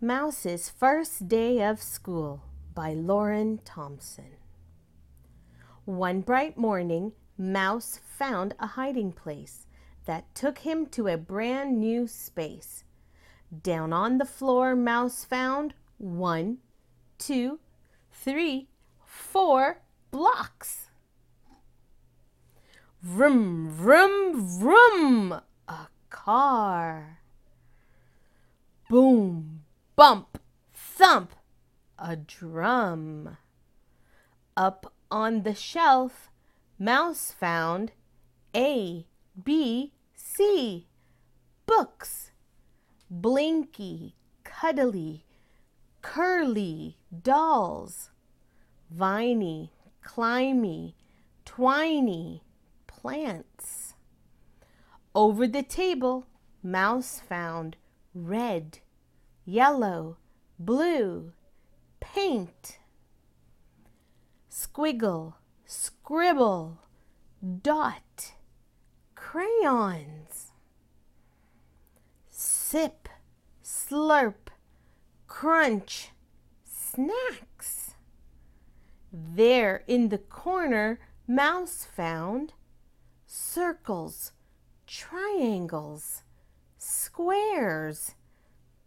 Mouse's First Day of School by Lauren Thompson. One bright morning, Mouse found a hiding place that took him to a brand new space. Down on the floor, Mouse found one, two, three, four blocks. Vroom, vroom, vroom! A car. Boom, bump, thump, a drum. Up on the shelf, Mouse found A, B, C, books. Blinky, cuddly, curly dolls. Viney, climby, twiny plants. Over the table, Mouse found red, yellow, blue, paint, squiggle, scribble, dot, crayons, sip, slurp, crunch, snacks. There in the corner, Mouse found circles, triangles, squares,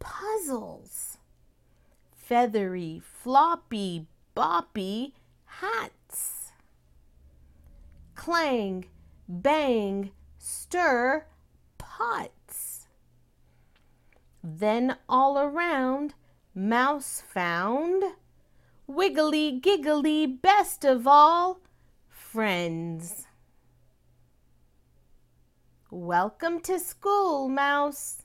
puzzles, feathery, floppy, boppy hats. Clang, bang, stir, pots. Then all around, Mouse found wiggly, giggly, best of all, friends. Welcome to school, Mouse.